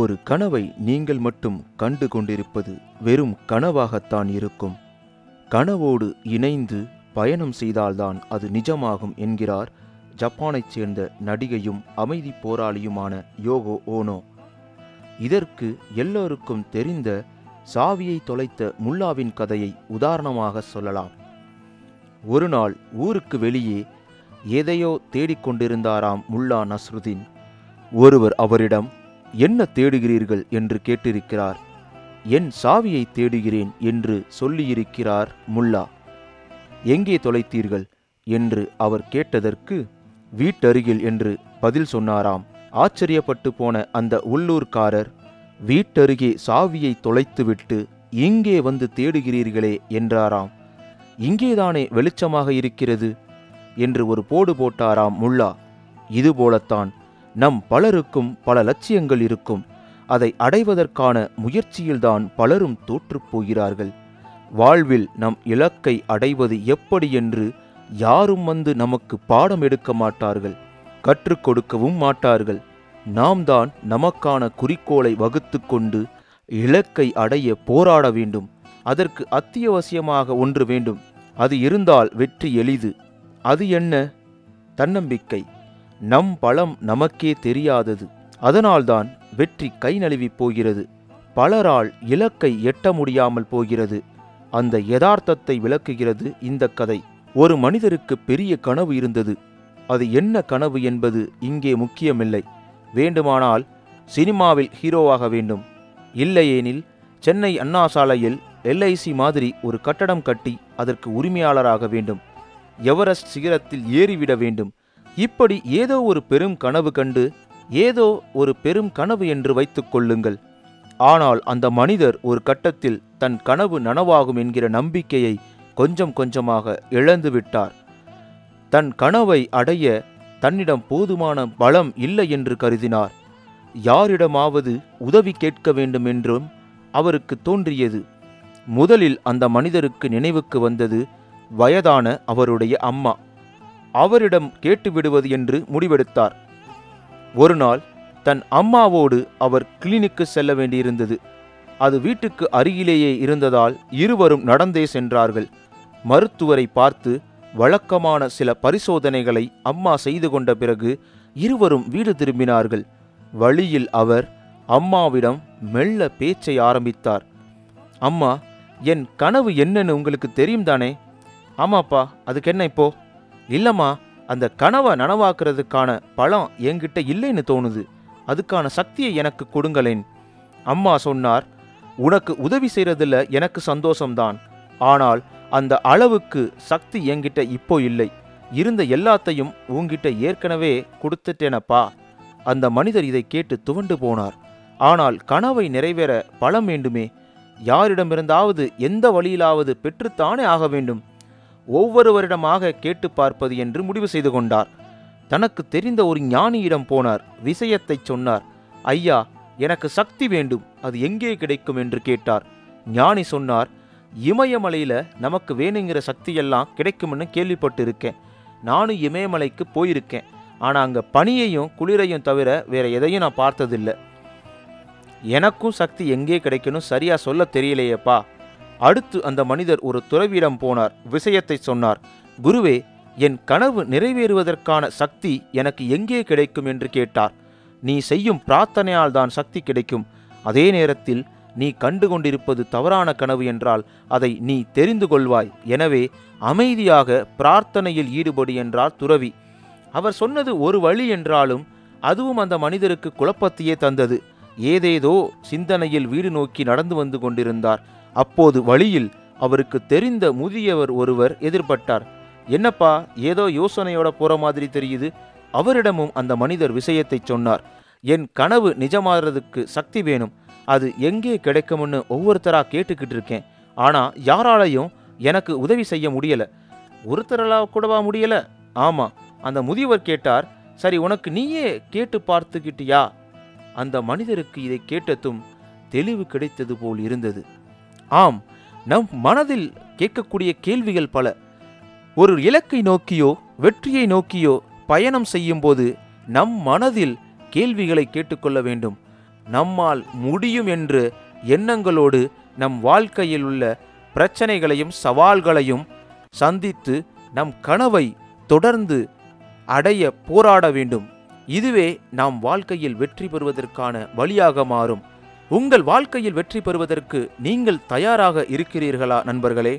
ஒரு கனவை நீங்கள் மட்டும் கண்டு கொண்டிருப்பது வெறும் கனவாகத்தான் இருக்கும். கனவோடு இணைந்து பயணம் செய்தால்தான் அது நிஜமாகும் என்கிறார் ஜப்பானைச் சேர்ந்த நடிகையும் அமைதி போராளியுமான யோகோ ஓனோ. இதற்கு எல்லோருக்கும் தெரிந்த சாவியை தொலைத்த முல்லாவின் கதையை உதாரணமாக சொல்லலாம். ஒரு நாள் ஊருக்கு வெளியே எதையோ தேடிக்கொண்டிருந்தாராம் முல்லா நஸ்ருதீன். ஒருவர் அவரிடம் என்ன தேடுகிறீர்கள் என்று கேட்டிருக்கிறார். என் சாவியை தேடுகிறேன் என்று சொல்லியிருக்கிறார் முல்லா. எங்கே தொலைத்தீர்கள்? என்று அவர் கேட்டதற்கு வீட்டருகில் என்று பதில் சொன்னாராம். ஆச்சரியப்பட்டு போன அந்த உள்ளூர்காரர் வீட்டருகே சாவியை தொலைத்துவிட்டு இங்கே வந்து தேடுகிறீர்களே என்றாராம். இங்கேதானே வெளிச்சமாக இருக்கிறது? என்று ஒரு போடு போட்டாராம் முல்லா. இதுபோலத்தான் நம் பலருக்கும் பல லட்சியங்கள் இருக்கும். அதை அடைவதற்கான முயற்சியில்தான் பலரும் தோற்றுப்போகிறார்கள் வாழ்வில் நம் இலக்கை அடைவது எப்படி என்று யாரும் வந்து நமக்கு பாடம் எடுக்க மாட்டார்கள் கற்றுக் கொடுக்கவும் மாட்டார்கள். நாம் தான் நமக்கான குறிக்கோளை வகுத்து கொண்டு இலக்கை அடைய போராட வேண்டும். அதற்கு அத்தியாவசியமாக ஒன்று வேண்டும். அது இருந்தால் வெற்றி எளிது. அது என்ன? தன்னம்பிக்கை. நம் பலம் நமக்கே தெரியாதது. அதனால்தான் வெற்றி கை நழுவிப் போகிறது. பலரால் இலக்கை எட்ட முடியாமல் போகிறது. அந்த யதார்த்தத்தை விளக்குகிறது இந்த கதை. ஒரு மனிதருக்கு பெரிய கனவு இருந்தது. அது என்ன கனவு என்பது இங்கே முக்கியமில்லை. வேண்டுமானால் சினிமாவில் ஹீரோவாக வேண்டும். இல்லையேனில் சென்னை அண்ணா சாலையில் எல்ஐசி மாதிரி ஒரு கட்டடம் கட்டி அதற்கு உரிமையாளராக வேண்டும். எவரெஸ்ட் சிகரத்தில் ஏறிவிட வேண்டும். இப்படி ஏதோ ஒரு பெரும் கனவு கண்டு ஏதோ ஒரு பெரும் கனவு என்று வைத்துக் கொள்ளுங்கள். ஆனால் அந்த மனிதர் ஒரு கட்டத்தில் தன் கனவு நனவாகும் என்கிற நம்பிக்கையை கொஞ்சம் கொஞ்சமாக இழந்து விட்டார். தன் கனவை அடைய தன்னிடம் போதுமான பலம் இல்லை என்று கருதினார். யாரிடமாவது உதவி கேட்க வேண்டும் என்றும் அவருக்கு தோன்றியது. முதலில் அந்த மனிதருக்கு நினைவுக்கு வந்தது வயதான அவருடைய அம்மா. அவரிடம் கேட்டுவிடுவது என்று முடிவெடுத்தார். ஒரு நாள் தன் அம்மாவோடு அவர் கிளினிக்கு செல்ல வேண்டியிருந்தது. அது வீட்டுக்கு அருகிலேயே இருந்ததால் இருவரும் நடந்தே சென்றார்கள். மருத்துவரை பார்த்து வழக்கமான சில பரிசோதனைகளை அம்மா செய்து கொண்ட பிறகு இருவரும் வீடு திரும்பினார்கள். வழியில் அவர் அம்மாவிடம் மெல்ல பேச்சை ஆரம்பித்தார். அம்மா என் கனவு என்னன்னு உங்களுக்கு தெரியும் தானே ஆமாப்பா அதுக்கு என்ன இப்போ? இல்லம்மா அந்த கனவை நனவாக்குறதுக்கான பழம் என்கிட்ட இல்லைன்னு தோணுது. அதுக்கான சக்தியை எனக்கு கொடுங்களேன். அம்மா சொன்னார் உனக்கு உதவி செய்யறதுல எனக்கு சந்தோஷம்தான். ஆனால் அந்த அளவுக்கு சக்தி என்கிட்ட இப்போ இல்லை. இருந்த எல்லாத்தையும் உன்கிட்ட ஏற்கனவே கொடுத்துட்டேனப்பா. அந்த மனிதர் இதை கேட்டு துவண்டு போனார். ஆனால் கனவை நிறைவேற பலம் வேண்டுமே. யாரிடமிருந்தாவது எந்த வழியிலாவது பெற்றுத்தானே ஆக வேண்டும். ஒவ்வொருவரிடமாக கேட்டு பார்ப்பது என்று முடிவு செய்து கொண்டார். தனக்கு தெரிந்த ஒரு ஞானியிடம் போனார். விஷயத்தைச் சொன்னார். ஐயா எனக்கு சக்தி வேண்டும். அது எங்கே கிடைக்கும்? என்று கேட்டார். ஞானி சொன்னார். இமயமலையில நமக்கு வேணுங்கிற சக்தியெல்லாம் கிடைக்கும்னு கேள்விப்பட்டிருக்கேன். நானும் இமயமலைக்கு போயிருக்கேன். ஆனால் அங்கே பனியையும் குளிரையும் தவிர வேற எதையும் நான் பார்த்ததில்லை. எனக்கும் சக்தி எங்கே கிடைக்கணும் சரியாக சொல்ல தெரியலையேப்பா. அடுத்து அந்த மனிதர் ஒரு துறவியிடம் போனார். விஷயத்தை சொன்னார் குருவே என் கனவு நிறைவேறுவதற்கான சக்தி எனக்கு எங்கே கிடைக்கும்? என்று கேட்டார். நீ செய்யும் பிரார்த்தனையால் தான் சக்தி கிடைக்கும். அதே நேரத்தில் நீ கண்டு கொண்டிருப்பது தவறான கனவு என்றால் அதை நீ தெரிந்து கொள்வாய். எனவே அமைதியாக பிரார்த்தனையில் ஈடுபடு என்றார் துறவி. அவர் சொன்னது ஒரு வழி என்றாலும் அதுவும் அந்த மனிதருக்கு குழப்பத்தையே தந்தது. ஏதேதோ சிந்தனையில் வீடு நோக்கி நடந்து வந்து கொண்டிருந்தார். அப்போது வழியில் அவருக்கு தெரிந்த முதியவர் ஒருவர் எதிர்பட்டார். என்னப்பா ஏதோ யோசனையோட போற மாதிரி தெரியுது. அவரிடமும் அந்த மனிதர் விஷயத்தை சொன்னார். என் கனவு நிஜமாறதுக்கு சக்தி வேணும். அது எங்கே கிடைக்கும்னு ஒவ்வொருத்தரா கேட்டுக்கிட்டு இருக்கேன். ஆனா யாராலையும் எனக்கு உதவி செய்ய முடியல. ஒருத்தரலா கூடவா முடியல? ஆமா. அந்த முதியவர் கேட்டார். சரி உனக்கு நீயே கேட்டு பார்த்துக்கிட்டியா? அந்த மனிதருக்கு இதை கேட்டதும் தெளிவு கிடைத்தது போல் இருந்தது. ஆம் நம் மனதில் கேட்கக்கூடிய கேள்விகள் பல. ஒரு இலக்கை நோக்கியோ வெற்றியை நோக்கியோ பயணம் செய்யும்போது நம் மனதில் கேள்விகளை கேட்டுக்கொள்ள வேண்டும். நம்மால் முடியும் என்று எண்ணங்களோடு நம் வாழ்க்கையில் உள்ள பிரச்சனைகளையும் சவால்களையும் சந்தித்து நம் கனவை தொடர்ந்து அடைய போராட வேண்டும். இதுவே நாம் வாழ்க்கையில் வெற்றி பெறுவதற்கான வழியாக மாறும். உங்கள் வாழ்க்கையில் வெற்றி பெறுவதற்கு நீங்கள் தயாராக இருக்கிறீர்களா நண்பர்களே?